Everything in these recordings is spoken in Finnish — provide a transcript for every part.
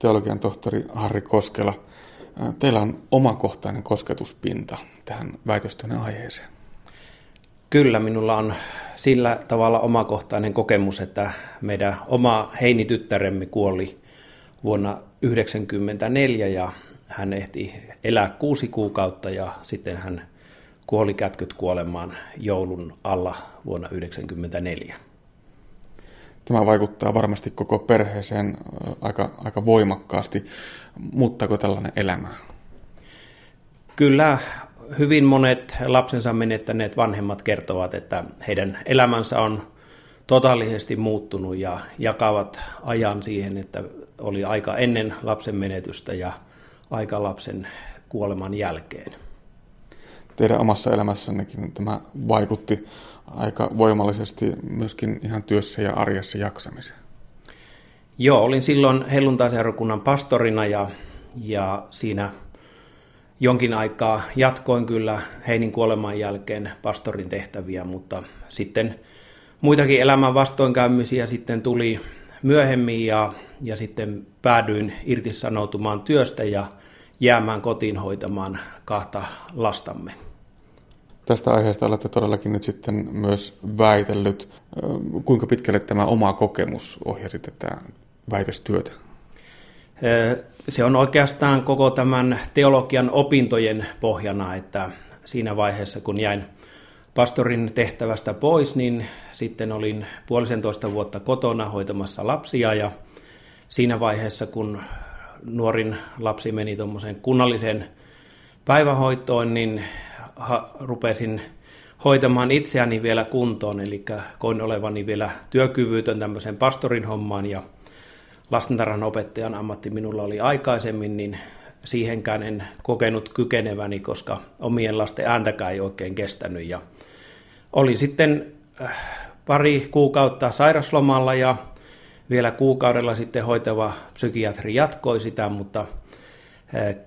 teologian tohtori Harri Koskela. Teillä on omakohtainen kosketuspinta tähän väitöstyneen aiheeseen. Kyllä, minulla on sillä tavalla omakohtainen kokemus, että meidän oma Heini-tyttäremme kuoli vuonna 1994 ja hän ehti elää kuusi kuukautta ja sitten hän kuoli kätkyt kuolemaan joulun alla vuonna 1994. Tämä vaikuttaa varmasti koko perheeseen aika, aika voimakkaasti. Muuttaako tällainen elämä? Kyllä hyvin monet lapsensa menettäneet vanhemmat kertovat, että heidän elämänsä on totaalisesti muuttunut ja jakavat ajan siihen, että oli aika ennen lapsen menetystä ja aika lapsen kuoleman jälkeen. Teidän omassa elämässännekin tämä vaikutti aika voimallisesti myöskin ihan työssä ja arjessa jaksamiseen. Joo, olin silloin helluntaiseurokunnan pastorina ja, ja siinä jonkin aikaa jatkoin kyllä Heinin kuoleman jälkeen pastorin tehtäviä, mutta sitten muitakin elämän vastoinkäymisiä sitten tuli myöhemmin ja, ja sitten päädyin irtisanoutumaan työstä ja jäämään kotiin hoitamaan kahta lastamme. Tästä aiheesta olette todellakin nyt sitten myös väitellyt. Kuinka pitkälle tämä oma kokemus ohjasi tätä väitöstyötä? Se on oikeastaan koko tämän teologian opintojen pohjana, että siinä vaiheessa kun jäin pastorin tehtävästä pois, niin sitten olin puolisentoista vuotta kotona hoitamassa lapsia ja siinä vaiheessa kun nuorin lapsi meni tuommoiseen kunnalliseen päivähoitoon, niin ha- rupesin hoitamaan itseäni vielä kuntoon, eli koin olevani vielä työkyvytön tämmöisen pastorin hommaan ja lastentarhan opettajan ammatti minulla oli aikaisemmin, niin siihenkään en kokenut kykeneväni, koska omien lasten ääntäkään ei oikein kestänyt. Ja olin sitten äh, pari kuukautta sairaslomalla ja vielä kuukaudella sitten hoitava psykiatri jatkoi sitä, mutta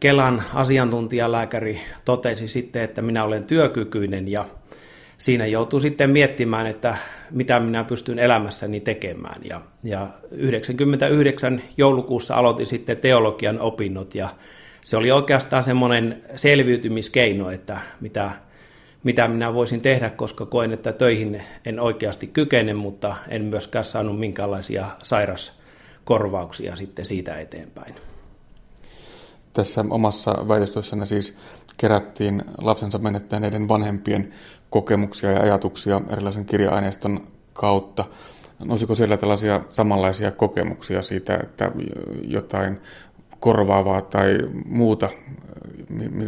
Kelan asiantuntijalääkäri totesi sitten, että minä olen työkykyinen ja siinä joutuu sitten miettimään, että mitä minä pystyn elämässäni tekemään. Ja, ja 99 joulukuussa aloitin sitten teologian opinnot ja se oli oikeastaan semmoinen selviytymiskeino, että mitä, mitä minä voisin tehdä, koska koen, että töihin en oikeasti kykene, mutta en myöskään saanut minkäänlaisia sairaskorvauksia sitten siitä eteenpäin. Tässä omassa väitöstyössänne siis kerättiin lapsensa menettäneiden vanhempien kokemuksia ja ajatuksia erilaisen kirja-aineiston kautta. Nousiko siellä tällaisia samanlaisia kokemuksia siitä, että jotain korvaavaa tai muuta,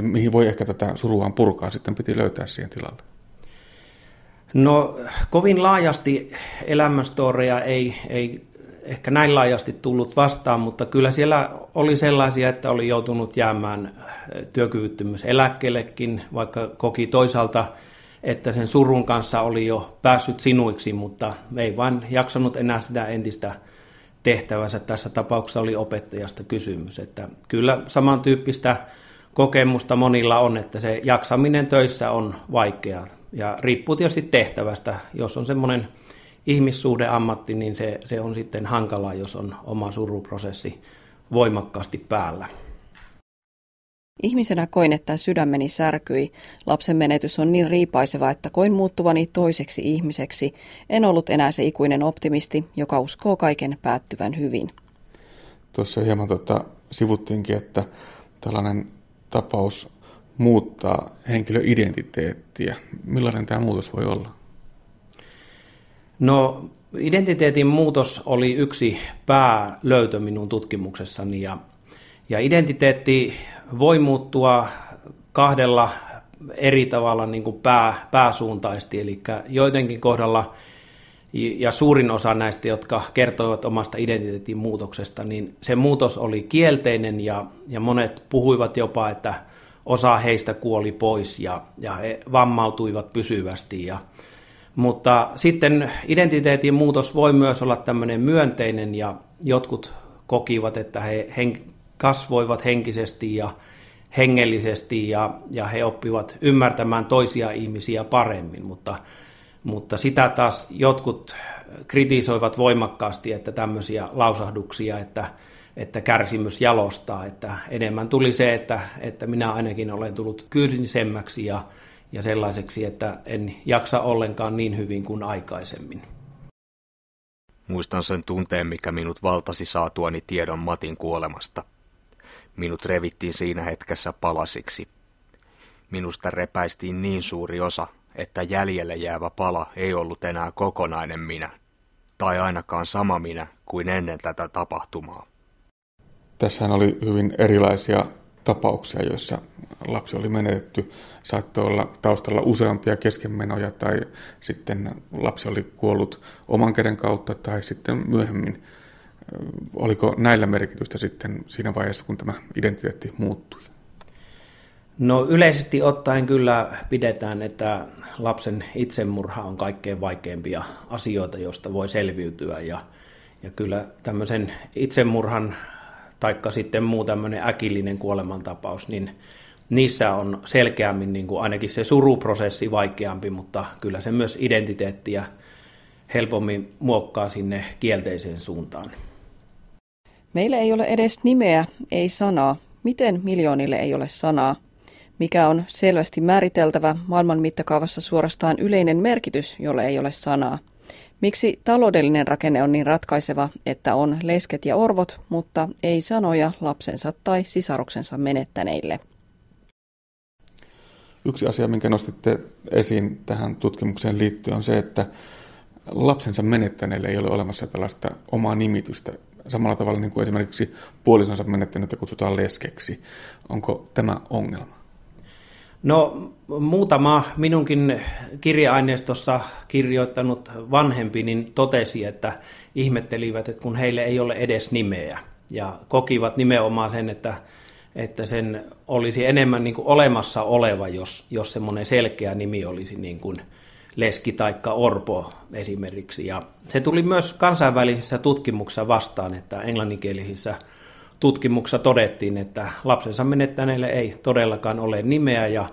mihin voi ehkä tätä suruaan purkaa, sitten piti löytää siihen tilalle? No kovin laajasti elämästoreja ei, ei ehkä näin laajasti tullut vastaan, mutta kyllä siellä oli sellaisia, että oli joutunut jäämään työkyvyttömyyseläkkeellekin, vaikka koki toisaalta, että sen surun kanssa oli jo päässyt sinuiksi, mutta ei vain jaksanut enää sitä entistä tehtävänsä. Tässä tapauksessa oli opettajasta kysymys, että kyllä samantyyppistä kokemusta monilla on, että se jaksaminen töissä on vaikeaa ja riippuu tietysti tehtävästä. Jos on semmoinen ihmissuhdeammatti, niin se, se on sitten hankalaa, jos on oma suruprosessi voimakkaasti päällä. Ihmisenä koin, että sydämeni särkyi. Lapsen menetys on niin riipaiseva, että koin muuttuvani toiseksi ihmiseksi. En ollut enää se ikuinen optimisti, joka uskoo kaiken päättyvän hyvin. Tuossa hieman tota, sivuttiinkin, että tällainen tapaus muuttaa henkilöidentiteettiä. Millainen tämä muutos voi olla? No, identiteetin muutos oli yksi päälöytö minun tutkimuksessani ja, ja identiteetti voi muuttua kahdella eri tavalla niin kuin pää, pääsuuntaisesti, eli joidenkin kohdalla ja suurin osa näistä, jotka kertoivat omasta identiteetin muutoksesta, niin se muutos oli kielteinen ja, ja monet puhuivat jopa, että osa heistä kuoli pois ja, ja he vammautuivat pysyvästi. Ja, mutta sitten identiteetin muutos voi myös olla tämmöinen myönteinen ja jotkut kokivat, että he kasvoivat henkisesti ja hengellisesti ja, ja he oppivat ymmärtämään toisia ihmisiä paremmin, mutta, mutta sitä taas jotkut kritisoivat voimakkaasti, että tämmöisiä lausahduksia, että että kärsimys jalostaa, että enemmän tuli se, että, että minä ainakin olen tullut kyynisemmäksi ja, ja sellaiseksi, että en jaksa ollenkaan niin hyvin kuin aikaisemmin. Muistan sen tunteen, mikä minut valtasi saatuani tiedon Matin kuolemasta. Minut revittiin siinä hetkessä palasiksi. Minusta repäistiin niin suuri osa, että jäljelle jäävä pala ei ollut enää kokonainen minä, tai ainakaan sama minä kuin ennen tätä tapahtumaa. Tässähän oli hyvin erilaisia tapauksia, joissa lapsi oli menetetty. Saattoi olla taustalla useampia keskenmenoja tai sitten lapsi oli kuollut oman käden kautta tai sitten myöhemmin. Oliko näillä merkitystä sitten siinä vaiheessa, kun tämä identiteetti muuttui? No yleisesti ottaen kyllä pidetään, että lapsen itsemurha on kaikkein vaikeimpia asioita, joista voi selviytyä. Ja, ja kyllä tämmöisen itsemurhan taikka sitten muu tämmöinen äkillinen kuolemantapaus, niin niissä on selkeämmin niin kuin ainakin se suruprosessi vaikeampi, mutta kyllä se myös identiteettiä helpommin muokkaa sinne kielteiseen suuntaan. Meillä ei ole edes nimeä, ei sanaa. Miten miljoonille ei ole sanaa? Mikä on selvästi määriteltävä maailman mittakaavassa suorastaan yleinen merkitys, jolle ei ole sanaa? Miksi taloudellinen rakenne on niin ratkaiseva, että on lesket ja orvot, mutta ei sanoja lapsensa tai sisaruksensa menettäneille? Yksi asia, minkä nostitte esiin tähän tutkimukseen liittyen, on se, että lapsensa menettäneille ei ole olemassa tällaista omaa nimitystä. Samalla tavalla niin kuin esimerkiksi puolisonsa menettänyt kutsutaan leskeksi. Onko tämä ongelma? No muutama minunkin kirjeaineistossa kirjoittanut vanhempi niin totesi, että ihmettelivät, että kun heille ei ole edes nimeä. Ja kokivat nimenomaan sen, että, että sen olisi enemmän niin kuin olemassa oleva, jos, jos semmoinen selkeä nimi olisi niin kuin Leski tai Orpo esimerkiksi. Ja se tuli myös kansainvälisissä tutkimuksissa vastaan, että englanninkielisissä tutkimuksessa todettiin, että lapsensa menettäneille ei todellakaan ole nimeä ja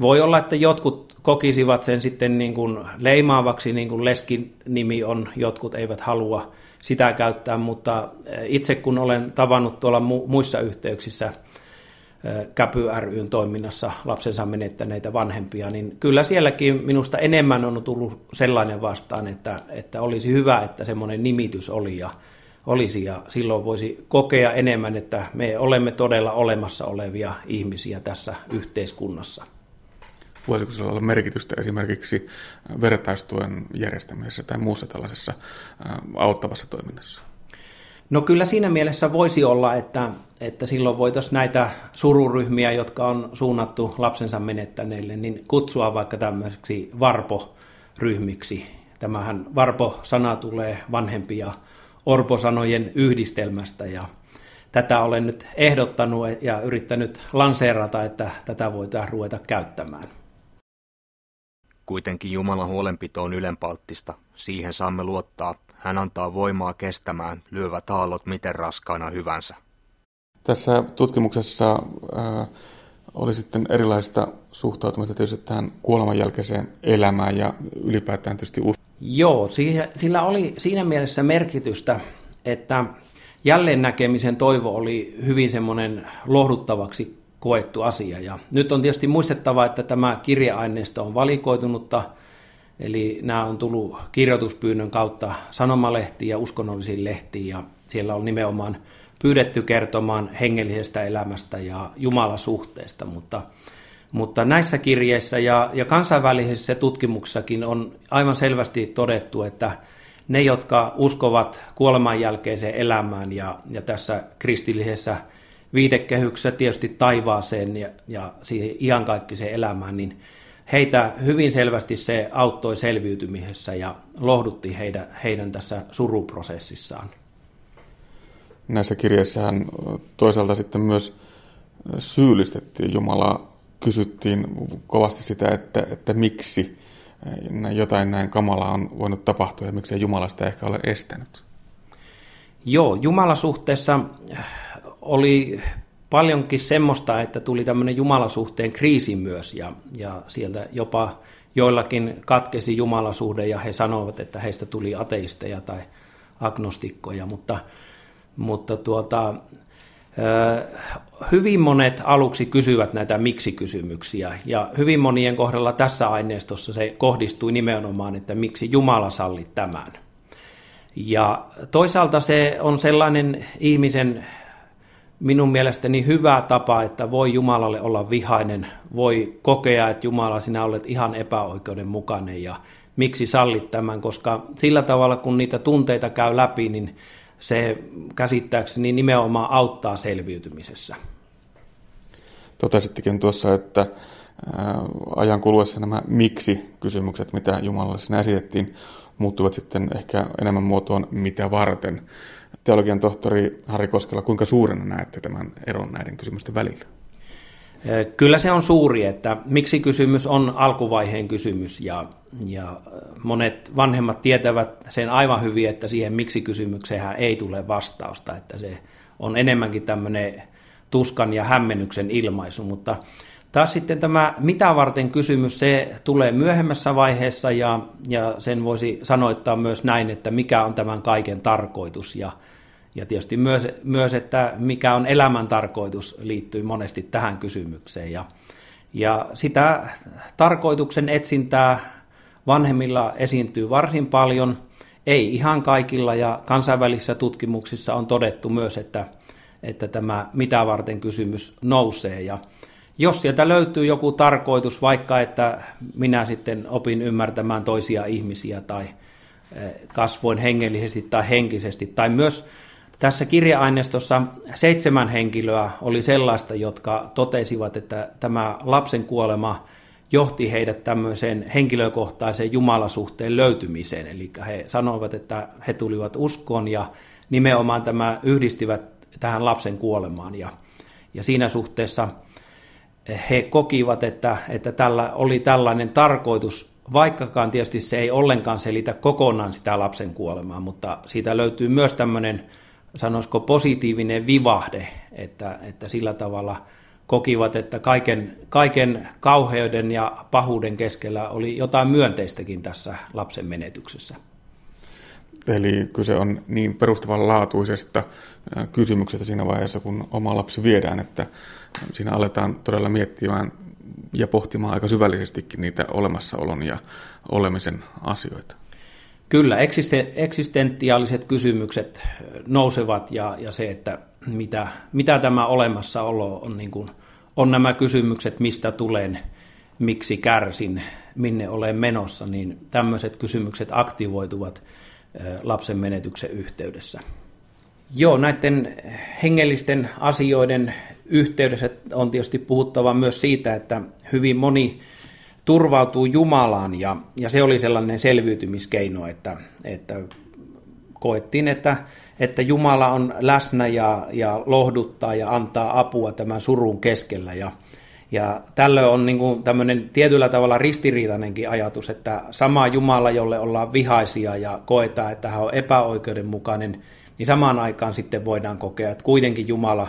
voi olla, että jotkut kokisivat sen sitten niin kuin leimaavaksi, niin kuin leskin nimi on, jotkut eivät halua sitä käyttää, mutta eh, itse kun olen tavannut tuolla muissa yhteyksissä eh, Käpy ryn toiminnassa lapsensa menettäneitä vanhempia, niin kyllä sielläkin minusta enemmän on tullut sellainen vastaan, että, että olisi hyvä, että semmoinen nimitys oli ja olisi ja silloin voisi kokea enemmän, että me olemme todella olemassa olevia ihmisiä tässä yhteiskunnassa. Voisiko sillä olla merkitystä esimerkiksi vertaistuen järjestämisessä tai muussa tällaisessa auttavassa toiminnassa? No kyllä siinä mielessä voisi olla, että, että silloin voitaisiin näitä sururyhmiä, jotka on suunnattu lapsensa menettäneille, niin kutsua vaikka tämmöiseksi varporyhmiksi. Tämähän varpo-sana tulee vanhempia orposanojen yhdistelmästä ja tätä olen nyt ehdottanut ja yrittänyt lanseerata, että tätä voitaisiin ruveta käyttämään. Kuitenkin Jumalan huolenpito on ylenpalttista. Siihen saamme luottaa. Hän antaa voimaa kestämään lyövät aallot miten raskaana hyvänsä. Tässä tutkimuksessa äh, oli sitten erilaista suhtautumista tietysti tähän kuoleman jälkeiseen elämään ja ylipäätään tietysti. Joo, sillä oli siinä mielessä merkitystä, että jälleen näkemisen toivo oli hyvin semmoinen lohduttavaksi koettu asia. Ja nyt on tietysti muistettava, että tämä kirjeaineisto on valikoitunutta, eli nämä on tullut kirjoituspyynnön kautta sanomalehtiin ja uskonnollisiin lehtiin, ja siellä on nimenomaan pyydetty kertomaan hengellisestä elämästä ja Jumalasuhteesta, mutta, mutta näissä kirjeissä ja, ja kansainvälisissä tutkimuksissakin on aivan selvästi todettu, että ne, jotka uskovat kuoleman jälkeiseen elämään ja, ja tässä kristillisessä viitekehyksessä tietysti taivaaseen ja, ja siihen iankaikkiseen elämään, niin heitä hyvin selvästi se auttoi selviytymisessä ja lohdutti heidän, heidän tässä suruprosessissaan. Näissä kirjeissähän toisaalta sitten myös syyllistettiin Jumalaa, kysyttiin kovasti sitä, että, että miksi jotain näin kamalaa on voinut tapahtua ja miksi Jumala sitä ehkä ole estänyt. Joo, Jumalasuhteessa oli paljonkin semmoista, että tuli tämmöinen Jumalasuhteen kriisi myös ja, ja sieltä jopa joillakin katkesi Jumalasuhde ja he sanoivat, että heistä tuli ateisteja tai agnostikkoja, mutta mutta tuota, hyvin monet aluksi kysyvät näitä miksi-kysymyksiä, ja hyvin monien kohdalla tässä aineistossa se kohdistui nimenomaan, että miksi Jumala salli tämän. Ja toisaalta se on sellainen ihmisen minun mielestäni hyvä tapa, että voi Jumalalle olla vihainen, voi kokea, että Jumala, sinä olet ihan epäoikeudenmukainen ja miksi sallit tämän, koska sillä tavalla kun niitä tunteita käy läpi, niin se käsittääkseni nimenomaan auttaa selviytymisessä. Totesittekin tuossa, että ajan kuluessa nämä miksi-kysymykset, mitä Jumalalle sinä esitettiin, muuttuvat sitten ehkä enemmän muotoon mitä varten. Teologian tohtori Harri Koskela, kuinka suurena näette tämän eron näiden kysymysten välillä? Kyllä se on suuri, että miksi kysymys on alkuvaiheen kysymys ja, ja monet vanhemmat tietävät sen aivan hyvin, että siihen miksi kysymykseen ei tule vastausta, että se on enemmänkin tämmöinen tuskan ja hämmennyksen ilmaisu, mutta taas sitten tämä mitä varten kysymys, se tulee myöhemmässä vaiheessa ja, ja sen voisi sanoittaa myös näin, että mikä on tämän kaiken tarkoitus ja, ja tietysti myös, myös, että mikä on elämän tarkoitus liittyy monesti tähän kysymykseen. Ja, ja sitä tarkoituksen etsintää vanhemmilla esiintyy varsin paljon, ei ihan kaikilla, ja kansainvälisissä tutkimuksissa on todettu myös, että, että tämä mitä varten kysymys nousee. Ja jos sieltä löytyy joku tarkoitus, vaikka että minä sitten opin ymmärtämään toisia ihmisiä tai eh, kasvoin hengellisesti tai henkisesti, tai myös tässä kirja-aineistossa seitsemän henkilöä oli sellaista, jotka totesivat, että tämä lapsen kuolema johti heidät tämmöiseen henkilökohtaiseen jumalasuhteen löytymiseen. Eli he sanoivat, että he tulivat uskoon ja nimenomaan tämä yhdistivät tähän lapsen kuolemaan. Ja, ja siinä suhteessa he kokivat, että, että tällä oli tällainen tarkoitus, vaikkakaan tietysti se ei ollenkaan selitä kokonaan sitä lapsen kuolemaa, mutta siitä löytyy myös tämmöinen sanoisiko positiivinen vivahde, että, että sillä tavalla kokivat, että kaiken, kaiken kauheuden ja pahuuden keskellä oli jotain myönteistäkin tässä lapsen menetyksessä. Eli kyse on niin perustavanlaatuisesta kysymyksestä siinä vaiheessa, kun oma lapsi viedään, että siinä aletaan todella miettimään ja pohtimaan aika syvällisestikin niitä olemassaolon ja olemisen asioita. Kyllä, eksistentiaaliset kysymykset nousevat ja, ja se, että mitä, mitä tämä olemassaolo on, niin kuin, on nämä kysymykset, mistä tulen, miksi kärsin, minne olen menossa, niin tämmöiset kysymykset aktivoituvat lapsen menetyksen yhteydessä. Joo, näiden hengellisten asioiden yhteydessä on tietysti puhuttava myös siitä, että hyvin moni turvautuu Jumalaan ja, ja se oli sellainen selviytymiskeino, että, että koettiin, että, että Jumala on läsnä ja, ja lohduttaa ja antaa apua tämän surun keskellä. Ja, ja tällöin on niin kuin tämmöinen tietyllä tavalla ristiriitainenkin ajatus, että sama Jumala, jolle ollaan vihaisia ja koetaan, että hän on epäoikeudenmukainen, niin samaan aikaan sitten voidaan kokea, että kuitenkin Jumala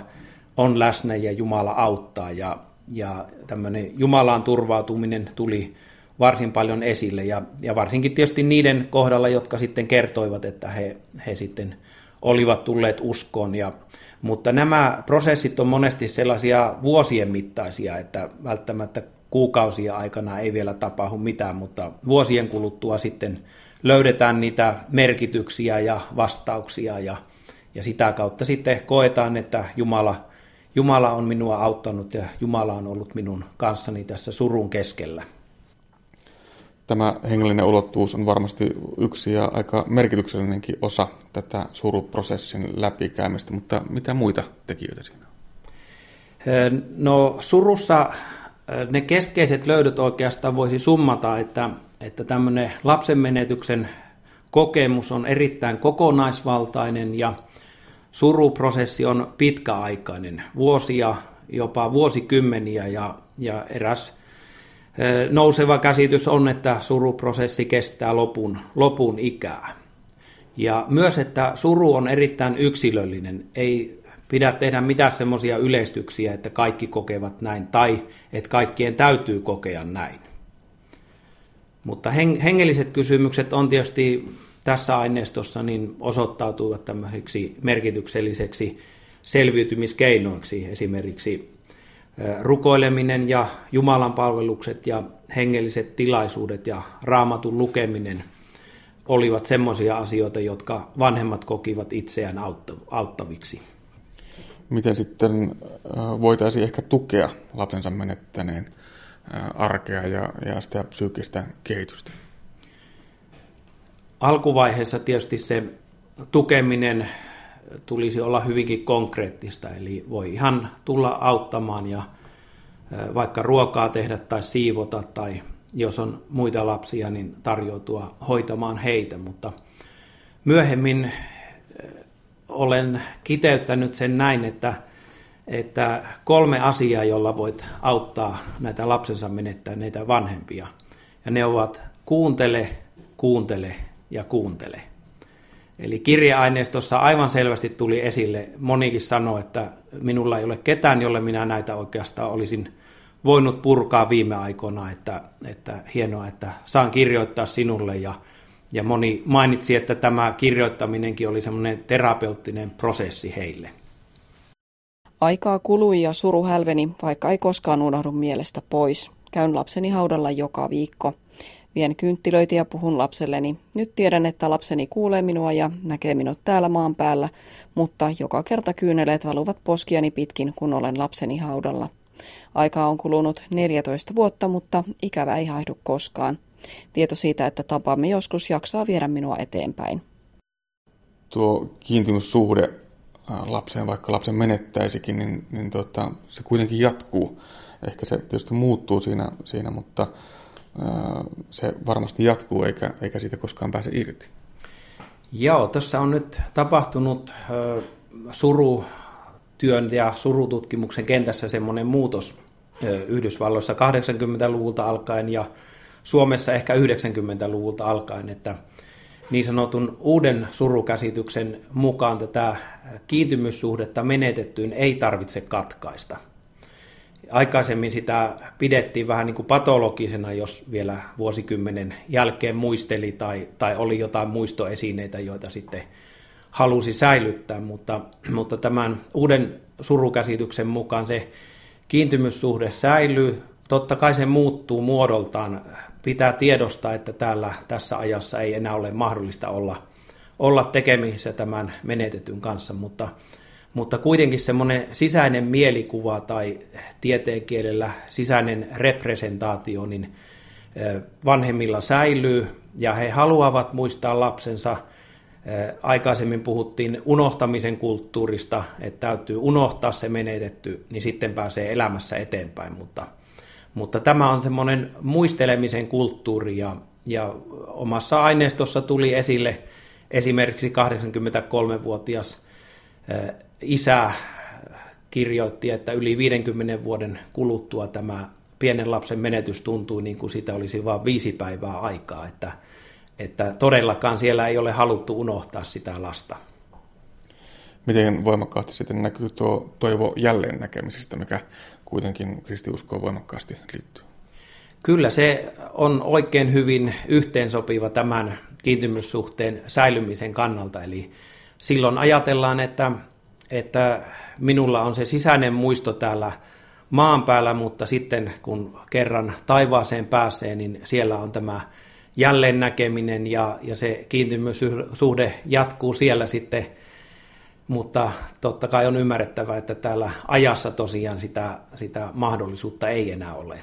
on läsnä ja Jumala auttaa. Ja, ja tämmöinen Jumalaan turvautuminen tuli varsin paljon esille ja, ja varsinkin tietysti niiden kohdalla, jotka sitten kertoivat, että he, he sitten olivat tulleet uskoon. Ja, mutta nämä prosessit on monesti sellaisia vuosien mittaisia, että välttämättä kuukausia aikana ei vielä tapahdu mitään, mutta vuosien kuluttua sitten löydetään niitä merkityksiä ja vastauksia ja, ja sitä kautta sitten koetaan, että Jumala – Jumala on minua auttanut ja Jumala on ollut minun kanssani tässä surun keskellä. Tämä hengellinen ulottuvuus on varmasti yksi ja aika merkityksellinenkin osa tätä suruprosessin läpikäymistä, mutta mitä muita tekijöitä siinä on? No surussa ne keskeiset löydöt oikeastaan voisi summata, että, että tämmöinen lapsen menetyksen kokemus on erittäin kokonaisvaltainen ja – suruprosessi on pitkäaikainen, vuosia, jopa vuosikymmeniä ja, ja eräs nouseva käsitys on, että suruprosessi kestää lopun, lopun ikää. Ja myös, että suru on erittäin yksilöllinen, ei pidä tehdä mitään semmoisia yleistyksiä, että kaikki kokevat näin tai että kaikkien täytyy kokea näin. Mutta hengelliset kysymykset on tietysti tässä aineistossa niin osoittautuivat tämmöisiksi merkitykselliseksi selviytymiskeinoiksi, esimerkiksi rukoileminen ja Jumalan palvelukset ja hengelliset tilaisuudet ja raamatun lukeminen olivat semmoisia asioita, jotka vanhemmat kokivat itseään auttaviksi. Miten sitten voitaisiin ehkä tukea lapsensa menettäneen arkea ja, ja sitä psyykkistä kehitystä? Alkuvaiheessa tietysti se tukeminen tulisi olla hyvinkin konkreettista, eli voi ihan tulla auttamaan ja vaikka ruokaa tehdä tai siivota tai jos on muita lapsia, niin tarjoutua hoitamaan heitä, mutta myöhemmin olen kiteyttänyt sen näin, että, että kolme asiaa, jolla voit auttaa näitä lapsensa menettäneitä vanhempia. Ja ne ovat kuuntele, kuuntele ja kuuntele. Eli kirjeaineistossa aivan selvästi tuli esille, monikin sanoi, että minulla ei ole ketään, jolle minä näitä oikeastaan olisin voinut purkaa viime aikoina, että, että hienoa, että saan kirjoittaa sinulle ja, ja moni mainitsi, että tämä kirjoittaminenkin oli semmoinen terapeuttinen prosessi heille. Aikaa kului ja suru hälveni, vaikka ei koskaan unohdu mielestä pois. Käyn lapseni haudalla joka viikko. Vien kynttilöitä ja puhun lapselleni. Nyt tiedän, että lapseni kuulee minua ja näkee minut täällä maan päällä, mutta joka kerta kyyneleet valuvat poskiani pitkin, kun olen lapseni haudalla. Aikaa on kulunut 14 vuotta, mutta ikävä ei haihdu koskaan. Tieto siitä, että tapaamme joskus, jaksaa viedä minua eteenpäin. Tuo kiintymyssuhde lapseen, vaikka lapsen menettäisikin, niin, niin tota, se kuitenkin jatkuu. Ehkä se tietysti muuttuu siinä, siinä mutta se varmasti jatkuu eikä, eikä siitä koskaan pääse irti. Joo, tässä on nyt tapahtunut suru työn ja surututkimuksen kentässä semmoinen muutos Yhdysvalloissa 80-luvulta alkaen ja Suomessa ehkä 90-luvulta alkaen, että niin sanotun uuden surukäsityksen mukaan tätä kiintymyssuhdetta menetettyyn ei tarvitse katkaista – Aikaisemmin sitä pidettiin vähän niin kuin patologisena, jos vielä vuosikymmenen jälkeen muisteli tai, tai oli jotain muistoesineitä, joita sitten halusi säilyttää, mutta, mutta tämän uuden surukäsityksen mukaan se kiintymyssuhde säilyy. Totta kai se muuttuu muodoltaan. Pitää tiedostaa, että täällä tässä ajassa ei enää ole mahdollista olla, olla tekemisissä tämän menetetyn kanssa, mutta mutta kuitenkin semmoinen sisäinen mielikuva tai tieteenkielellä sisäinen representaatio niin vanhemmilla säilyy ja he haluavat muistaa lapsensa. Aikaisemmin puhuttiin unohtamisen kulttuurista, että täytyy unohtaa se menetetty, niin sitten pääsee elämässä eteenpäin, mutta, mutta tämä on semmoinen muistelemisen kulttuuri ja, ja omassa aineistossa tuli esille esimerkiksi 83-vuotias isä kirjoitti, että yli 50 vuoden kuluttua tämä pienen lapsen menetys tuntui niin kuin sitä olisi vain viisi päivää aikaa, että, että todellakaan siellä ei ole haluttu unohtaa sitä lasta. Miten voimakkaasti sitten näkyy tuo toivo jälleen näkemisestä, mikä kuitenkin kristiuskoon voimakkaasti liittyy? Kyllä se on oikein hyvin yhteensopiva tämän kiintymyssuhteen säilymisen kannalta. Eli silloin ajatellaan, että että minulla on se sisäinen muisto täällä maan päällä, mutta sitten kun kerran taivaaseen pääsee, niin siellä on tämä jälleen näkeminen ja, ja se kiintymyssuhde jatkuu siellä sitten, mutta totta kai on ymmärrettävä, että täällä ajassa tosiaan sitä, sitä mahdollisuutta ei enää ole.